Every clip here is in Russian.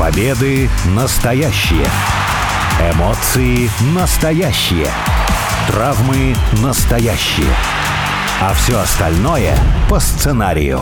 Победы настоящие. Эмоции настоящие. Травмы настоящие. А все остальное по сценарию.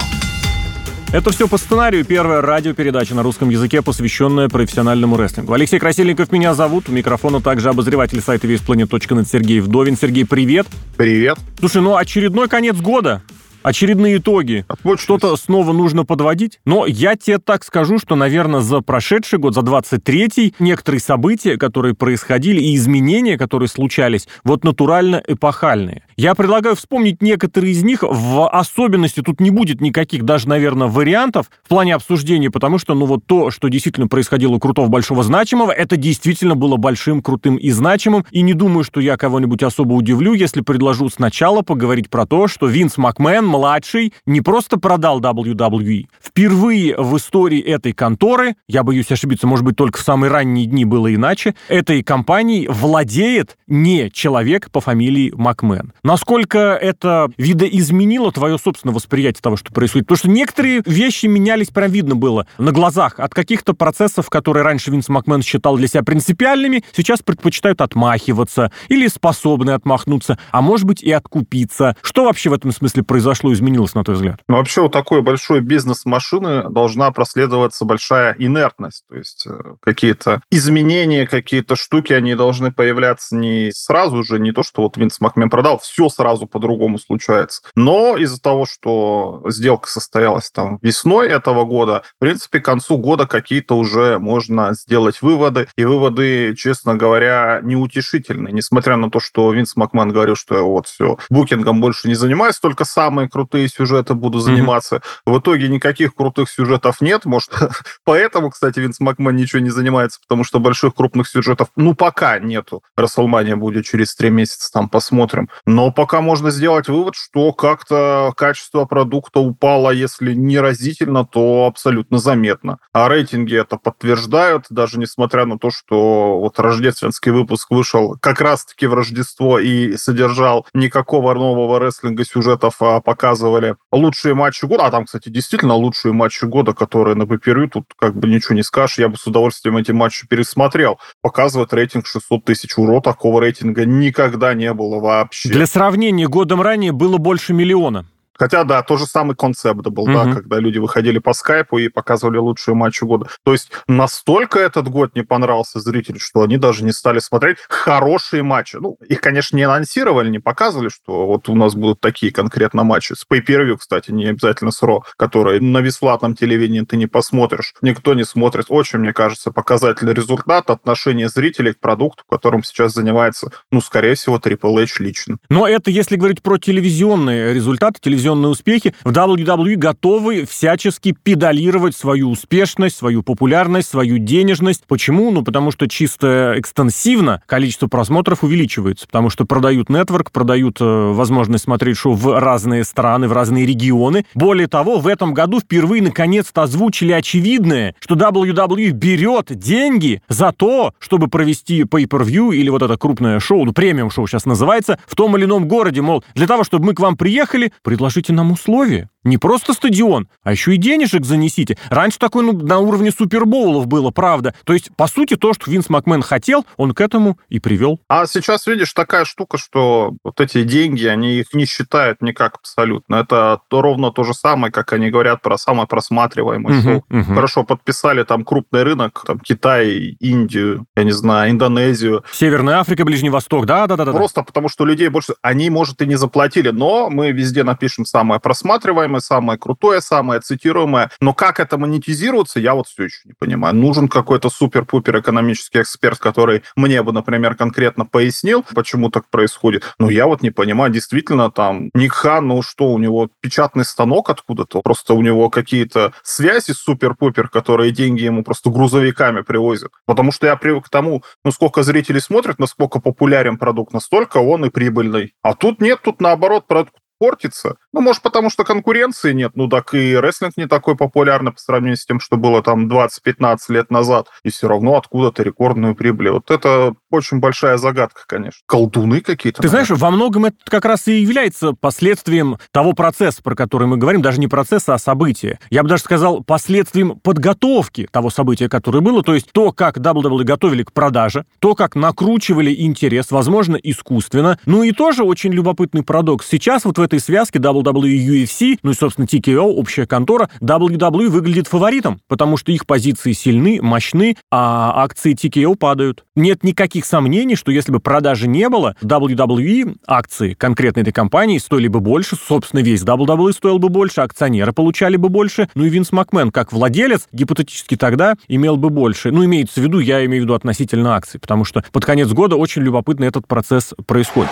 Это все по сценарию. Первая радиопередача на русском языке, посвященная профессиональному рестлингу. Алексей Красильников меня зовут. У микрофона также обозреватель сайта весьplanet.net Сергей Вдовин. Сергей, привет. Привет. Слушай, ну очередной конец года очередные итоги. Что-то снова нужно подводить. Но я тебе так скажу, что, наверное, за прошедший год, за 23-й, некоторые события, которые происходили, и изменения, которые случались, вот натурально эпохальные. Я предлагаю вспомнить некоторые из них. В особенности тут не будет никаких даже, наверное, вариантов в плане обсуждения, потому что, ну, вот то, что действительно происходило крутого, большого, значимого, это действительно было большим, крутым и значимым. И не думаю, что я кого-нибудь особо удивлю, если предложу сначала поговорить про то, что Винс Макмен, младший, не просто продал WWE. Впервые в истории этой конторы, я боюсь ошибиться, может быть, только в самые ранние дни было иначе, этой компанией владеет не человек по фамилии Макмен. Насколько это видоизменило твое собственное восприятие того, что происходит? Потому что некоторые вещи менялись, прям видно было на глазах. От каких-то процессов, которые раньше Винс Макмен считал для себя принципиальными, сейчас предпочитают отмахиваться или способны отмахнуться, а может быть и откупиться. Что вообще в этом смысле произошло, изменилось, на твой взгляд? Ну, вообще у такой большой бизнес-машины должна проследоваться большая инертность. То есть э, какие-то изменения, какие-то штуки, они должны появляться не сразу же, не то, что вот Винс Макмен продал, все сразу по-другому случается. Но из-за того, что сделка состоялась там весной этого года, в принципе, к концу года какие-то уже можно сделать выводы. И выводы, честно говоря, неутешительные. Несмотря на то, что Винс Макман говорил, что вот все, букингом больше не занимаюсь, только самые крутые сюжеты буду заниматься. Mm-hmm. В итоге никаких крутых сюжетов нет. Может, поэтому, кстати, Винс Макман ничего не занимается, потому что больших крупных сюжетов, ну, пока нету. Расселмания будет через три месяца, там посмотрим. Но пока можно сделать вывод, что как-то качество продукта упало, если не разительно, то абсолютно заметно. А рейтинги это подтверждают, даже несмотря на то, что вот рождественский выпуск вышел как раз-таки в Рождество и содержал никакого нового рестлинга сюжетов, а показывали лучшие матчи года. А там, кстати, действительно лучшие матчи года, которые на пейпервью, тут как бы ничего не скажешь. Я бы с удовольствием эти матчи пересмотрел. Показывает рейтинг 600 тысяч. Уро такого рейтинга никогда не было вообще. Для сравнения, годом ранее было больше миллиона. Хотя, да, тот же самый концепт был, угу. да, когда люди выходили по скайпу и показывали лучшие матчи года. То есть настолько этот год не понравился зрителям, что они даже не стали смотреть хорошие матчи. Ну, их, конечно, не анонсировали, не показывали, что вот у нас будут такие конкретно матчи. С pay per кстати, не обязательно с Ро, которые на бесплатном телевидении ты не посмотришь. Никто не смотрит. Очень, мне кажется, показательный результат отношения зрителей к продукту, которым сейчас занимается, ну, скорее всего, Triple H лично. Но это если говорить про телевизионные результаты, телевизионные телевизионные успехи, в WWE готовы всячески педалировать свою успешность, свою популярность, свою денежность. Почему? Ну, потому что чисто экстенсивно количество просмотров увеличивается, потому что продают нетворк, продают э, возможность смотреть шоу в разные страны, в разные регионы. Более того, в этом году впервые наконец-то озвучили очевидное, что WWE берет деньги за то, чтобы провести pay-per-view или вот это крупное шоу, ну, премиум-шоу сейчас называется, в том или ином городе, мол, для того, чтобы мы к вам приехали, предложили предложите нам условия. Не просто стадион, а еще и денежек занесите. Раньше такой ну, на уровне супербоулов было, правда. То есть, по сути, то, что Винс Макмен хотел, он к этому и привел. А сейчас, видишь, такая штука, что вот эти деньги, они их не считают никак абсолютно. Это то, ровно то же самое, как они говорят про самое просматриваемое uh-huh, шоу. Uh-huh. Хорошо, подписали там крупный рынок, там Китай, Индию, я не знаю, Индонезию. Северная Африка, Ближний Восток, да-да-да. Просто потому, что людей больше... Они, может, и не заплатили, но мы везде напишем самое просматриваемое, самое крутое, самое цитируемое. Но как это монетизируется, я вот все еще не понимаю. Нужен какой-то супер-пупер экономический эксперт, который мне бы, например, конкретно пояснил, почему так происходит. Но я вот не понимаю, действительно, там, Никха, ну что, у него печатный станок откуда-то? Просто у него какие-то связи супер-пупер, которые деньги ему просто грузовиками привозят. Потому что я привык к тому, ну, сколько зрителей смотрят, насколько популярен продукт, настолько он и прибыльный. А тут нет, тут наоборот, продукт портится, Ну, может, потому что конкуренции нет, ну так и рестлинг не такой популярный по сравнению с тем, что было там 20-15 лет назад, и все равно откуда-то рекордную прибыль. Вот это очень большая загадка, конечно. Колдуны какие-то. Ты знаешь, во многом это как раз и является последствием того процесса, про который мы говорим, даже не процесса, а события. Я бы даже сказал, последствием подготовки того события, которое было, то есть то, как WWE готовили к продаже, то, как накручивали интерес, возможно, искусственно. Ну и тоже очень любопытный парадокс. Сейчас вот в этой связке WWE и UFC, ну и, собственно, TKO, общая контора, WWE выглядит фаворитом, потому что их позиции сильны, мощны, а акции TKO падают. Нет никаких сомнений, что если бы продажи не было, WWE акции конкретной этой компании стоили бы больше, собственно, весь WWE стоил бы больше, акционеры получали бы больше, ну и Винс Макмен, как владелец, гипотетически тогда имел бы больше. Ну, имеется в виду, я имею в виду относительно акций, потому что под конец года очень любопытно этот процесс происходит.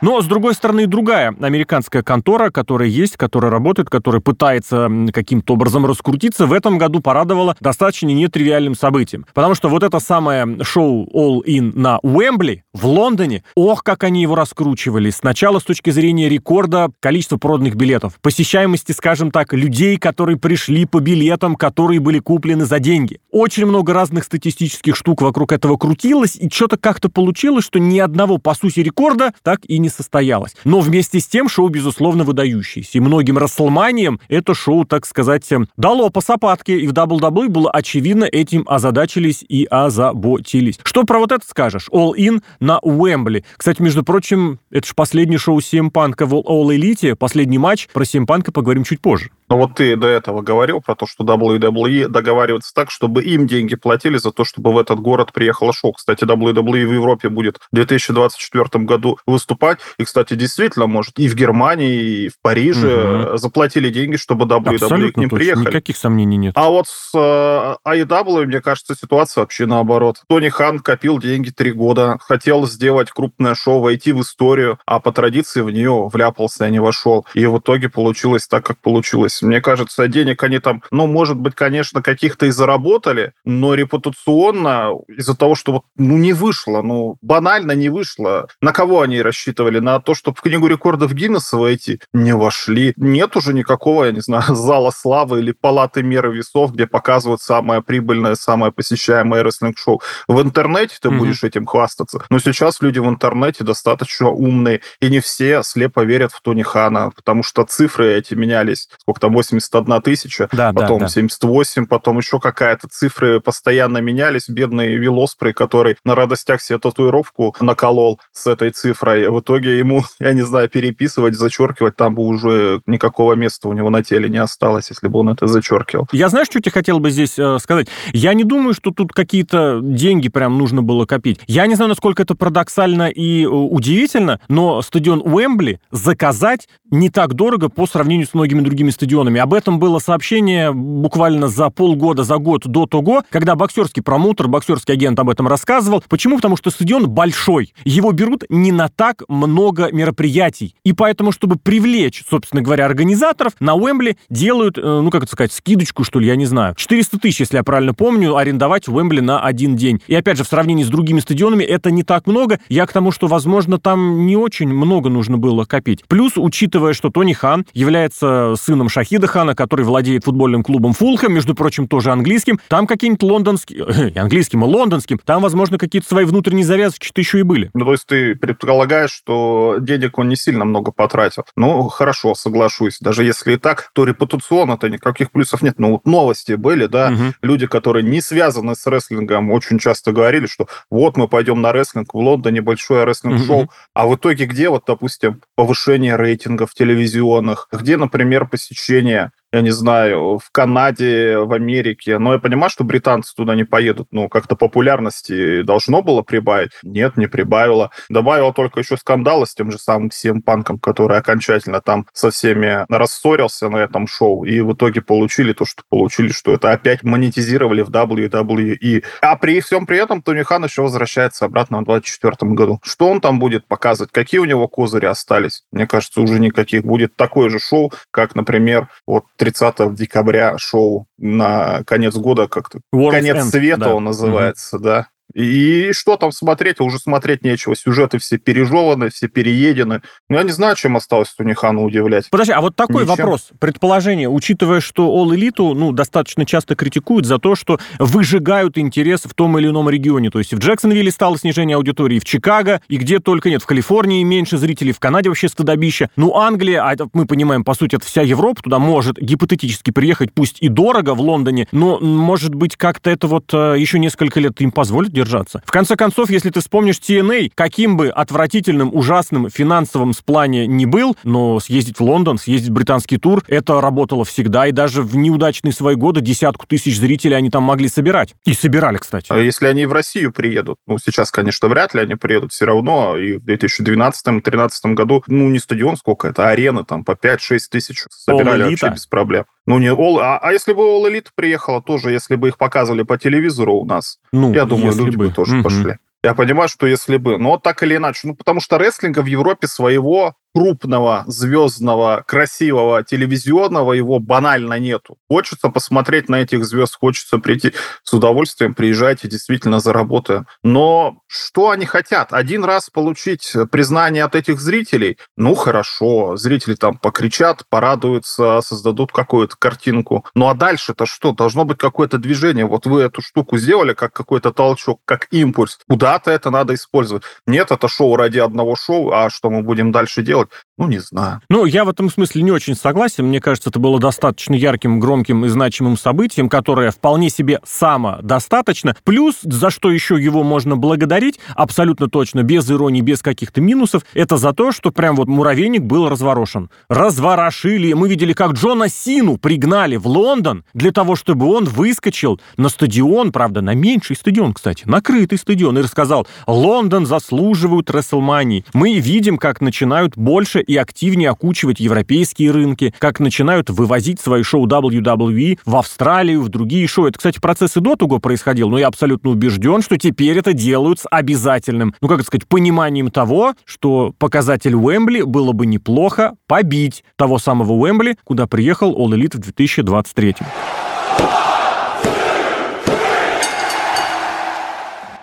Но, с другой стороны, другая американская контора, которая есть, которая работает, которая пытается каким-то образом раскрутиться, в этом году порадовала достаточно нетривиальным событием. Потому что вот это самое шоу All In на Уэмбли в Лондоне, ох, как они его раскручивали. Сначала с точки зрения рекорда количества проданных билетов, посещаемости, скажем так, людей, которые пришли по билетам, которые были куплены за деньги. Очень много разных статистических штук вокруг этого крутилось, и что-то как-то получилось, что ни одного, по сути, рекорда так и не состоялось. Но вместе с тем шоу, безусловно, выдающееся. И многим расселманиям это шоу, так сказать, дало по сапатке, и в WWE было очевидно этим озадачились и озаботились. Что про вот это скажешь? All In на Уэмбли. Кстати, между прочим, это же последнее шоу CM Панка в All Elite, последний матч. Про CM Панка поговорим чуть позже. Но вот ты до этого говорил про то, что WWE договаривается так, чтобы им деньги платили за то, чтобы в этот город приехало шоу. Кстати, WWE в Европе будет в 2024 году выступать. И, кстати, действительно, может, и в Германии, и в Париже угу. заплатили деньги, чтобы WWE Абсолютно к ним точно. приехали. Никаких сомнений нет. А вот с э, AEW, мне кажется, ситуация вообще наоборот. Тони Хан копил деньги три года, хотел сделать крупное шоу, войти в историю, а по традиции в нее вляпался, а не вошел. И в итоге получилось так, как получилось. Мне кажется, денег они там, ну, может быть, конечно, каких-то и заработали, но репутационно из-за того, что вот, ну, не вышло, ну, банально не вышло. На кого они рассчитывали? На то, чтобы в книгу рекордов Гиннесса войти? Не вошли. Нет уже никакого, я не знаю, зала славы или палаты меры весов, где показывают самое прибыльное, самое посещаемое рестлинг-шоу. В интернете ты mm-hmm. будешь этим хвастаться. Но сейчас люди в интернете достаточно умные, и не все слепо верят в Тони Хана, потому что цифры эти менялись. Сколько там, 81 тысяча, да, потом да, да. 78, потом еще какая-то цифры постоянно менялись. Бедный Вилоспрей, который на радостях себе татуировку наколол с этой цифрой. В итоге ему, я не знаю, переписывать, зачеркивать, там бы уже никакого места у него на теле не осталось, если бы он это зачеркивал. Я знаешь, что тебе хотел бы здесь э, сказать? Я не думаю, что тут какие-то деньги прям нужно было копить. Я не знаю, насколько это парадоксально и э, удивительно, но стадион Уэмбли заказать не так дорого по сравнению с многими другими стадионами. Об этом было сообщение буквально за полгода, за год до того, когда боксерский промоутер, боксерский агент об этом рассказывал. Почему? Потому что стадион большой. Его берут не на так много мероприятий. И поэтому, чтобы привлечь, собственно говоря, организаторов, на Уэмбли делают, э, ну, как это сказать, скидочку, что ли, я не знаю. 400 тысяч, если я правильно помню, арендовать Уэмбли на один день. И опять же, в сравнении с другими стадионами, это не так много. Я к тому, что, возможно, там не очень много нужно было копить. Плюс, учитывая, что Тони Хан является сыном Шахида Хана, который владеет футбольным клубом Фулхэм, между прочим, тоже английским, там какие-нибудь лондонские, э, английским и лондонским, там, возможно, какие-то свои внутренние завязочки-то еще и были. Ну, то есть ты предполагаешь, что денег он не сильно много потратил. Ну, хорошо, соглашусь. Даже если и так, то репутационно-то никаких плюсов нет. Ну, вот новости были, да, угу. люди, которые не связаны с рестлингом, очень часто говорили, что вот мы пойдем на рестлинг в Лондоне, большое рестлинг-шоу, угу. а в итоге где вот, допустим, повышение рейтингов телевизионных, где, например, посещение ощущение я не знаю, в Канаде, в Америке. Но я понимаю, что британцы туда не поедут. Ну, как-то популярности должно было прибавить. Нет, не прибавило. Добавило только еще скандала с тем же самым всем панком, который окончательно там со всеми рассорился на этом шоу. И в итоге получили то, что получили, что это опять монетизировали в WWE. А при всем при этом Тони Хан еще возвращается обратно в 2024 году. Что он там будет показывать? Какие у него козыри остались? Мне кажется, уже никаких. Будет такое же шоу, как, например, вот 30 декабря шоу на конец года как-то. Конец End, света да. он называется, угу. да. И что там смотреть? Уже смотреть нечего. Сюжеты все пережеваны, все переедены. Ну, я не знаю, чем осталось Тунихану удивлять. Подожди, а вот такой Ничем. вопрос. Предположение, учитывая, что All Elite, ну, достаточно часто критикуют за то, что выжигают интерес в том или ином регионе. То есть в Джексонвилле стало снижение аудитории, в Чикаго, и где только нет. В Калифорнии меньше зрителей, в Канаде вообще стыдобище. Ну, Англия, а мы понимаем, по сути, это вся Европа, туда может гипотетически приехать, пусть и дорого в Лондоне, но, может быть, как-то это вот э, еще несколько лет им позволит держаться. В конце концов, если ты вспомнишь TNA, каким бы отвратительным, ужасным финансовым плане не был, но съездить в Лондон, съездить в британский тур, это работало всегда, и даже в неудачные свои годы десятку тысяч зрителей они там могли собирать. И собирали, кстати. А если они в Россию приедут? Ну, сейчас, конечно, вряд ли они приедут все равно, и в 2012-2013 году, ну, не стадион сколько это, а арена там по 5-6 тысяч собирали вообще без проблем. Ну, не All, а, а если бы All Elite приехала тоже, если бы их показывали по телевизору у нас, ну, я думаю, люди бы, бы тоже угу. пошли. Я понимаю, что если бы, но так или иначе, ну потому что рестлинга в Европе своего крупного, звездного, красивого, телевизионного его банально нету. Хочется посмотреть на этих звезд, хочется прийти с удовольствием, приезжайте, действительно заработаем. Но что они хотят? Один раз получить признание от этих зрителей? Ну, хорошо, зрители там покричат, порадуются, создадут какую-то картинку. Ну, а дальше-то что? Должно быть какое-то движение. Вот вы эту штуку сделали как какой-то толчок, как импульс. Куда-то это надо использовать. Нет, это шоу ради одного шоу, а что мы будем дальше делать? Делать? Ну, не знаю. Ну, я в этом смысле не очень согласен. Мне кажется, это было достаточно ярким, громким и значимым событием, которое вполне себе самодостаточно. Плюс, за что еще его можно благодарить, абсолютно точно, без иронии, без каких-то минусов, это за то, что прям вот муравейник был разворошен. Разворошили. Мы видели, как Джона Сину пригнали в Лондон для того, чтобы он выскочил на стадион, правда, на меньший стадион, кстати, накрытый стадион, и рассказал, Лондон заслуживают Рестлмании. Мы видим, как начинают больше и активнее окучивать европейские рынки, как начинают вывозить свои шоу WWE в Австралию, в другие шоу. Это, кстати, процесс и до того происходил, но я абсолютно убежден, что теперь это делают с обязательным, ну, как сказать, пониманием того, что показатель Уэмбли было бы неплохо побить того самого Уэмбли, куда приехал All Elite в 2023.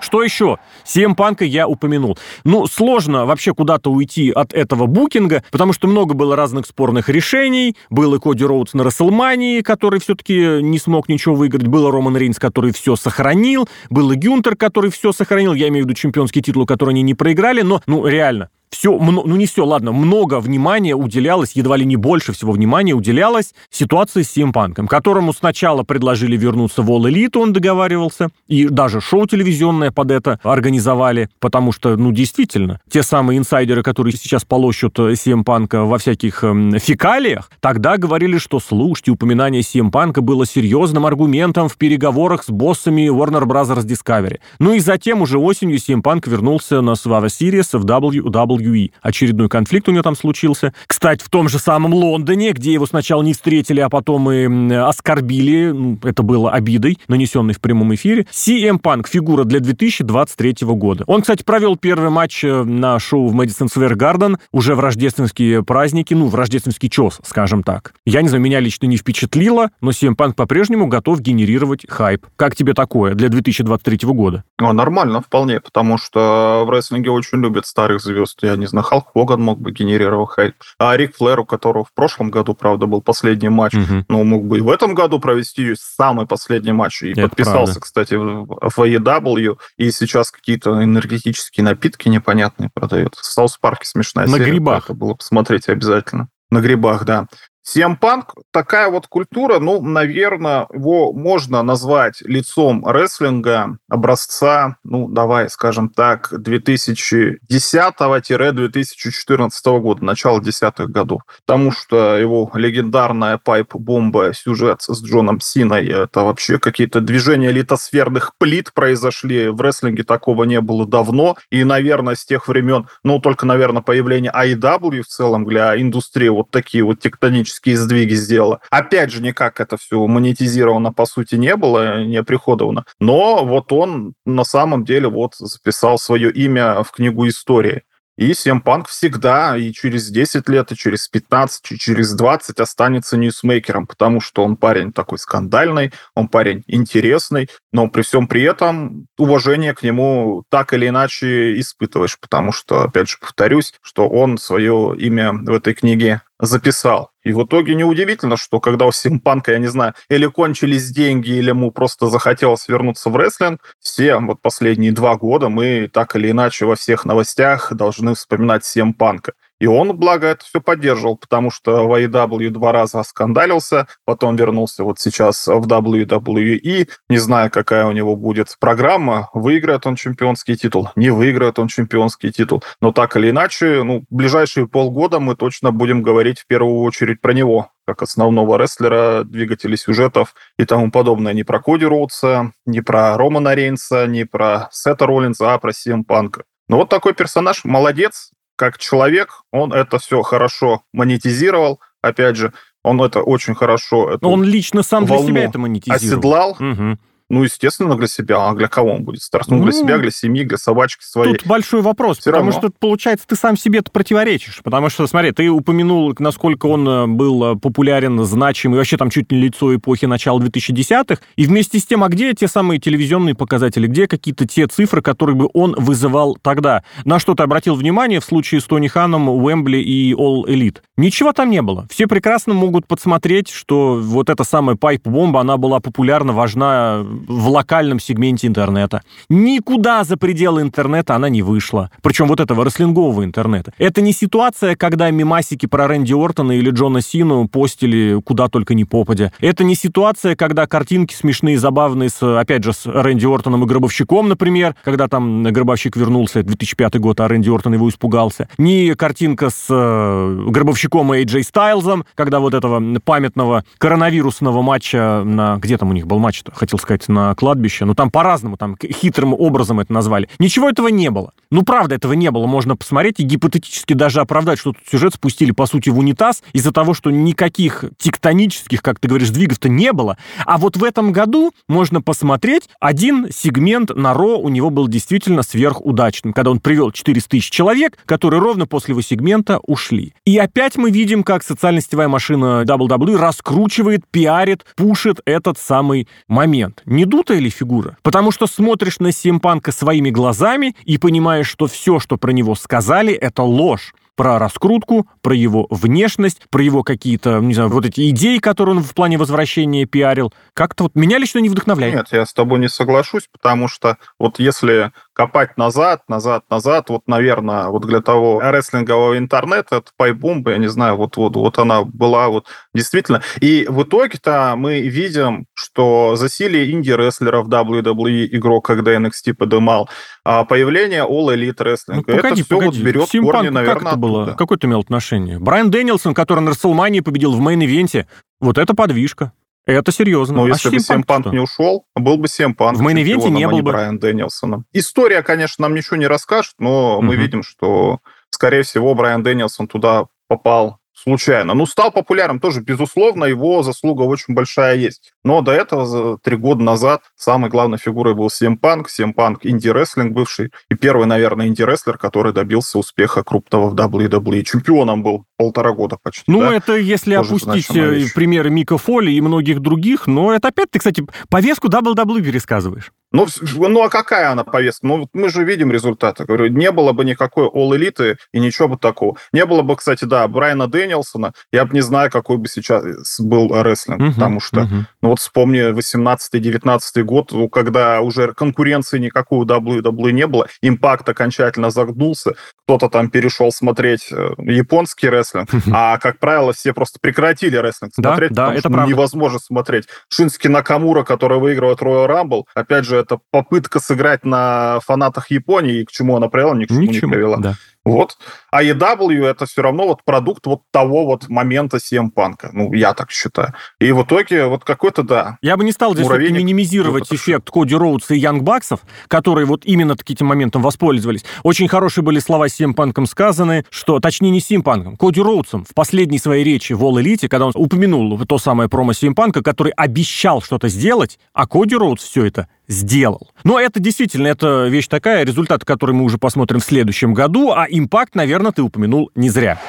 Что еще? CM Панка я упомянул. Ну, сложно вообще куда-то уйти от этого букинга, потому что много было разных спорных решений. Был и Коди Роудс на Расселмании, который все-таки не смог ничего выиграть. Был Роман Рейнс, который все сохранил. Был и Гюнтер, который все сохранил. Я имею в виду чемпионский титул, который они не проиграли. Но, ну, реально, все, ну не все, ладно, много внимания уделялось, едва ли не больше всего внимания уделялось ситуации с CM Панком, которому сначала предложили вернуться в All Elite, он договаривался, и даже шоу телевизионное под это организовали, потому что, ну, действительно, те самые инсайдеры, которые сейчас полощут CM Панка во всяких э, фекалиях, тогда говорили, что, слушайте, упоминание CM Панка было серьезным аргументом в переговорах с боссами Warner Bros. Discovery. Ну и затем уже осенью CM Панк вернулся на Survivor Series в WWE WWE. Очередной конфликт у него там случился. Кстати, в том же самом Лондоне, где его сначала не встретили, а потом и оскорбили. Ну, это было обидой, нанесенной в прямом эфире. CM Punk — фигура для 2023 года. Он, кстати, провел первый матч э, на шоу в Мэдисон Сквер Гарден уже в рождественские праздники, ну, в рождественский чес, скажем так. Я не знаю, меня лично не впечатлило, но CM Punk по-прежнему готов генерировать хайп. Как тебе такое для 2023 года? Ну, нормально вполне, потому что в рестлинге очень любят старых звезд я не знаю, Халк Хоган мог бы генерировать хайп. А Рик Флэр, у которого в прошлом году, правда, был последний матч, угу. но мог бы и в этом году провести самый последний матч. И Это подписался, правда. кстати, в AEW, и сейчас какие-то энергетические напитки непонятные продают. В South Park е смешная На серия. грибах. Это было посмотреть обязательно. На грибах, да. CM Punk такая вот культура, ну, наверное, его можно назвать лицом рестлинга образца, ну, давай скажем так, 2010-2014 года, начала десятых годов. Потому что его легендарная пайп-бомба, сюжет с Джоном Синой, это вообще какие-то движения литосферных плит произошли. В рестлинге такого не было давно. И, наверное, с тех времен, ну, только, наверное, появление IW в целом для индустрии вот такие вот тектонические сдвиги сделала. Опять же, никак это все монетизировано, по сути, не было, не оприходовано. Но вот он на самом деле вот записал свое имя в книгу истории. И Punk всегда и через 10 лет, и через 15, и через 20 останется ньюсмейкером, потому что он парень такой скандальный, он парень интересный, но при всем при этом уважение к нему так или иначе испытываешь, потому что, опять же, повторюсь, что он свое имя в этой книге записал. И в итоге неудивительно, что когда у Симпанка, я не знаю, или кончились деньги, или ему просто захотелось вернуться в рестлинг, все вот последние два года мы так или иначе во всех новостях должны вспоминать Симпанка. И он, благо, это все поддерживал, потому что в AEW два раза оскандалился, потом вернулся вот сейчас в WWE. Не знаю, какая у него будет программа, выиграет он чемпионский титул, не выиграет он чемпионский титул. Но так или иначе, ну, ближайшие полгода мы точно будем говорить в первую очередь про него, как основного рестлера, двигателей сюжетов и тому подобное. Не про Коди Роудса, не про Романа Рейнса, не про Сета Роллинза, а про Сим Панка. Ну вот такой персонаж, молодец, как человек, он это все хорошо монетизировал. Опять же, он это очень хорошо... Но он лично сам для себя это монетизировал. Оседлал. Угу. Ну, естественно, для себя. А для кого он будет стараться? Ну, для ну, себя, для семьи, для собачки своей. Тут большой вопрос, Все потому равно. что, получается, ты сам себе это противоречишь. Потому что, смотри, ты упомянул, насколько он э, был э, популярен, значим, и вообще там чуть не лицо эпохи начала 2010-х. И вместе с тем, а где те самые телевизионные показатели? Где какие-то те цифры, которые бы он вызывал тогда? На что ты обратил внимание в случае с Тони Ханом, Уэмбли и All Elite? Ничего там не было. Все прекрасно могут подсмотреть, что вот эта самая пайп-бомба, она была популярна, важна в локальном сегменте интернета. Никуда за пределы интернета она не вышла. Причем вот этого рестлингового интернета. Это не ситуация, когда мимасики про Рэнди Ортона или Джона Сину постили куда только не попадя. Это не ситуация, когда картинки смешные, забавные, с, опять же, с Рэнди Ортоном и Гробовщиком, например, когда там Гробовщик вернулся, 2005 год, а Рэнди Ортон его испугался. Не картинка с э, Гробовщиком и Эйджей Стайлзом, когда вот этого памятного коронавирусного матча на... Где там у них был матч-то? Хотел сказать, на кладбище. Ну, там по-разному, там хитрым образом это назвали. Ничего этого не было. Ну, правда, этого не было. Можно посмотреть и гипотетически даже оправдать, что тут сюжет спустили, по сути, в унитаз из-за того, что никаких тектонических, как ты говоришь, сдвигов-то не было. А вот в этом году можно посмотреть один сегмент на Ро у него был действительно сверхудачным, когда он привел 400 тысяч человек, которые ровно после его сегмента ушли. И опять мы видим, как социально-сетевая машина WWE раскручивает, пиарит, пушит этот самый момент не дутая ли фигура? Потому что смотришь на Симпанка своими глазами и понимаешь, что все, что про него сказали, это ложь про раскрутку, про его внешность, про его какие-то, не знаю, вот эти идеи, которые он в плане возвращения пиарил. Как-то вот меня лично не вдохновляет. Нет, я с тобой не соглашусь, потому что вот если копать назад, назад, назад, вот, наверное, вот для того рестлингового интернета, это пайбомба, я не знаю, вот, вот, вот она была вот действительно. И в итоге-то мы видим, что засилие инди-рестлеров WWE игрок, когда NXT подымал, а появление All Elite Wrestling. Ну, погоди, это все погоди. вот берет CM Punk, корни, наверное, было? Оттуда. Какое это имел отношение? Брайан Дэнилсон, который на Рестлмании победил в main event е, вот это подвижка. Это серьезно. Но а если бы CM Punk не ушел, был бы CM Punk. В main event е не был бы. Брайан Дэнилсоном. История, конечно, нам ничего не расскажет, но угу. мы видим, что, скорее всего, Брайан Дэнилсон туда попал случайно. Ну, стал популярным тоже, безусловно, его заслуга очень большая есть. Но до этого, три года назад, самой главной фигурой был CM Punk, CM Punk инди-рестлинг бывший, и первый, наверное, инди-рестлер, который добился успеха крупного в WWE. Чемпионом был полтора года почти. Ну, да? это если Тоже опустить э, примеры Мика Фоли и многих других, но это опять ты, кстати, повестку WWE пересказываешь. Ну, ну, а какая она повестка? Ну, мы же видим результаты. Говорю, не было бы никакой All Elite и ничего бы такого. Не было бы, кстати, да, Брайана Дэнилсона, я бы не знаю, какой бы сейчас был рестлинг, uh-huh, потому что, uh-huh. ну, вот вспомни 18-19 год, когда уже конкуренции никакой у WWE не было, импакт окончательно загнулся, кто-то там перешел смотреть э, японский рестлинг, а, как правило, все просто прекратили рестлинг смотреть, да, да, это что невозможно смотреть. Шински Накамура, который выигрывает Royal Rumble, опять же, это попытка сыграть на фанатах Японии, и к чему она привела, ни к чему, ни к чему не привела. Да. Вот. А EW это все равно вот продукт вот того вот момента CM панка Ну, я так считаю. И в итоге вот какой-то, да. Я бы не стал здесь минимизировать эффект Коди Роудса и Янг Баксов, которые вот именно таким моментом воспользовались. Очень хорошие были слова CM панком сказаны, что, точнее, не CM панком Коди Роудсом в последней своей речи в All Elite, когда он упомянул то самое промо CM панка который обещал что-то сделать, а Коди Роудс все это сделал. Но это действительно, это вещь такая, результат, который мы уже посмотрим в следующем году, а импакт, наверное, ты упомянул не зря.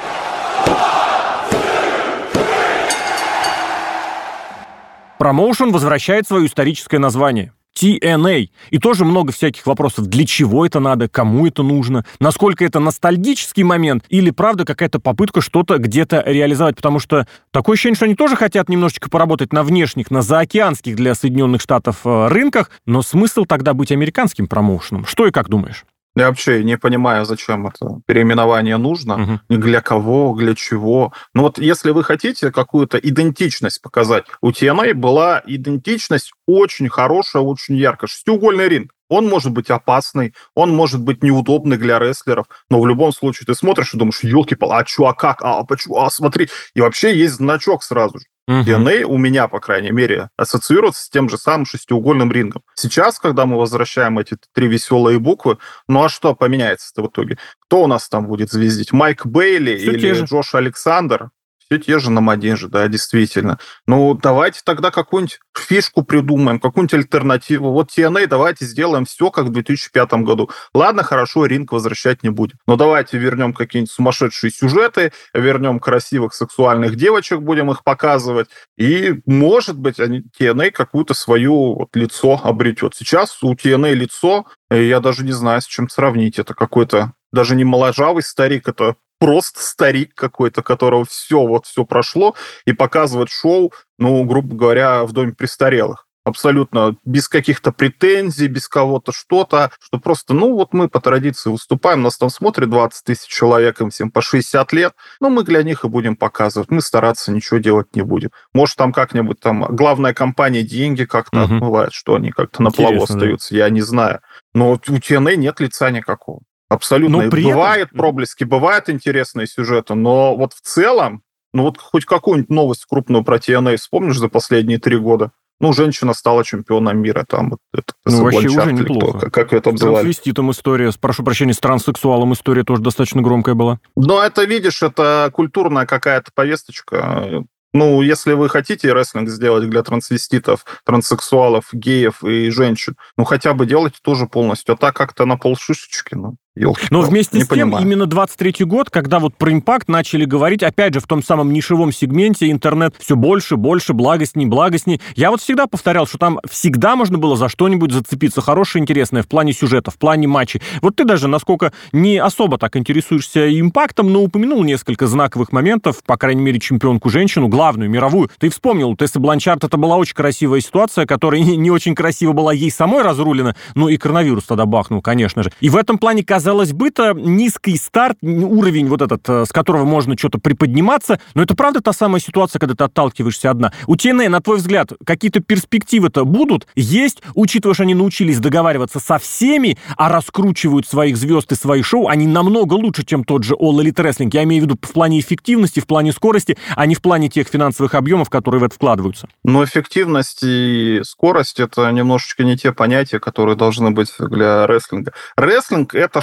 Промоушен возвращает свое историческое название. TNA. И тоже много всяких вопросов. Для чего это надо? Кому это нужно? Насколько это ностальгический момент? Или, правда, какая-то попытка что-то где-то реализовать? Потому что такое ощущение, что они тоже хотят немножечко поработать на внешних, на заокеанских для Соединенных Штатов э, рынках. Но смысл тогда быть американским промоушеном? Что и как думаешь? Я вообще не понимаю, зачем это переименование нужно, угу. для кого, для чего. Ну вот если вы хотите какую-то идентичность показать, у TNA была идентичность очень хорошая, очень яркая. Шестиугольный ринг. Он может быть опасный, он может быть неудобный для рестлеров, но в любом случае ты смотришь и думаешь, елки-пал, а чё, а как, а почему, а смотри. И вообще есть значок сразу же. Угу. DNA у меня, по крайней мере, ассоциируется с тем же самым шестиугольным рингом. Сейчас, когда мы возвращаем эти три веселые буквы, ну а что поменяется-то в итоге? Кто у нас там будет звездить? Майк Бейли Все или Джош Александр? Все те же на Мадинже, да, действительно. Ну, давайте тогда какую-нибудь фишку придумаем, какую-нибудь альтернативу. Вот TNA давайте сделаем все, как в 2005 году. Ладно, хорошо, ринг возвращать не будем. Но давайте вернем какие-нибудь сумасшедшие сюжеты, вернем красивых сексуальных девочек, будем их показывать. И, может быть, они, TNA какую-то свою вот, лицо обретет. Сейчас у TNA лицо, э, я даже не знаю, с чем сравнить. Это какой-то даже не моложавый старик, это просто старик какой-то, которого все вот все прошло, и показывает шоу, ну, грубо говоря, в доме престарелых абсолютно без каких-то претензий, без кого-то что-то, что просто, ну, вот мы по традиции выступаем, нас там смотрит 20 тысяч человек, им всем по 60 лет, ну, мы для них и будем показывать, мы стараться ничего делать не будем. Может, там как-нибудь там главная компания деньги как-то угу. отмывает, что они как-то на плаву остаются, да. я не знаю. Но у TNA нет лица никакого. Абсолютно. Но при бывает этом... проблески, бывают интересные сюжеты, но вот в целом, ну вот хоть какую-нибудь новость крупную про TNA вспомнишь за последние три года? Ну, женщина стала чемпионом мира, там, вот это, ну, вообще уже неплохо. Кто, как это обзывали. С трансвеститом история, прошу прощения, с транссексуалом история тоже достаточно громкая была. Но это, видишь, это культурная какая-то повесточка. Ну, если вы хотите рестлинг сделать для трансвеститов, транссексуалов, геев и женщин, ну, хотя бы делайте тоже полностью. А так как-то на полшишечки, ну. Елки Но вместе с тем, понимаю. именно 23-й год, когда вот про импакт начали говорить, опять же, в том самом нишевом сегменте интернет все больше, больше, благостней, благостней. Я вот всегда повторял, что там всегда можно было за что-нибудь зацепиться, хорошее, интересное, в плане сюжета, в плане матчей. Вот ты даже, насколько не особо так интересуешься импактом, но упомянул несколько знаковых моментов, по крайней мере, чемпионку женщину, главную, мировую. Ты вспомнил, Тесса Бланчарт, это была очень красивая ситуация, которая не, не очень красиво была ей самой разрулена, ну и коронавирус тогда бахнул, конечно же. И в этом плане казалось казалось бы-то, низкий старт, уровень вот этот, э, с которого можно что-то приподниматься, но это правда та самая ситуация, когда ты отталкиваешься одна. У TNA, на твой взгляд, какие-то перспективы-то будут? Есть, учитывая, что они научились договариваться со всеми, а раскручивают своих звезд и свои шоу, они намного лучше, чем тот же All Elite Wrestling. Я имею в виду в плане эффективности, в плане скорости, а не в плане тех финансовых объемов, которые в это вкладываются. Но эффективность и скорость — это немножечко не те понятия, которые должны быть для рестлинга. Рестлинг — это.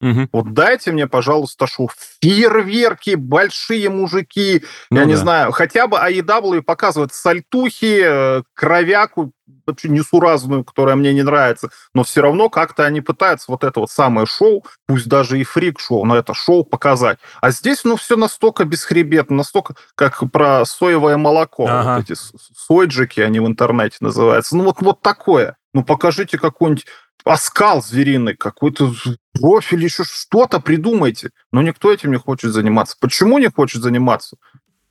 Угу. Вот дайте мне, пожалуйста, шоу. Фейерверки, большие мужики, ну, я да. не знаю, хотя бы AEW показывает сальтухи, э, кровяку, вообще несуразную, которая мне не нравится, но все равно как-то они пытаются вот это вот самое шоу, пусть даже и фрик-шоу, но это шоу показать. А здесь, ну, все настолько бесхребетно, настолько как про соевое молоко. Ага. Вот эти сойджики, они в интернете называются. Ну, вот, вот такое. Ну, покажите какой-нибудь оскал звериный, какой-то профиль, еще что-то придумайте. Но никто этим не хочет заниматься. Почему не хочет заниматься?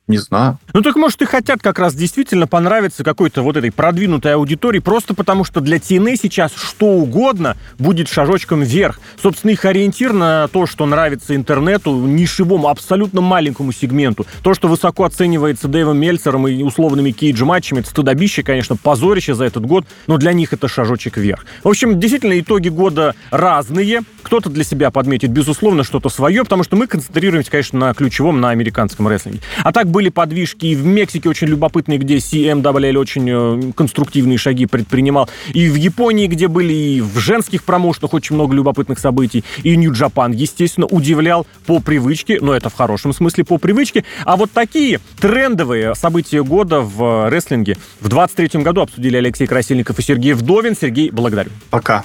Не знаю. Ну так может и хотят как раз действительно понравиться какой-то вот этой продвинутой аудитории, просто потому что для TNA сейчас что угодно будет шажочком вверх. Собственно, их ориентир на то, что нравится интернету, нишевому, абсолютно маленькому сегменту. То, что высоко оценивается Дэйвом Мельцером и условными кейдж-матчами, это стыдобище, конечно, позорище за этот год, но для них это шажочек вверх. В общем, действительно, итоги года разные. Кто-то для себя подметит, безусловно, что-то свое, потому что мы концентрируемся, конечно, на ключевом, на американском рестлинге. А так были подвижки, и в Мексике очень любопытные, где CMWL очень э, конструктивные шаги предпринимал, и в Японии, где были и в женских промоушенах очень много любопытных событий, и Нью-Джапан, естественно, удивлял по привычке, но это в хорошем смысле по привычке. А вот такие трендовые события года в рестлинге в 23 году обсудили Алексей Красильников и Сергей Вдовин. Сергей, благодарю. Пока.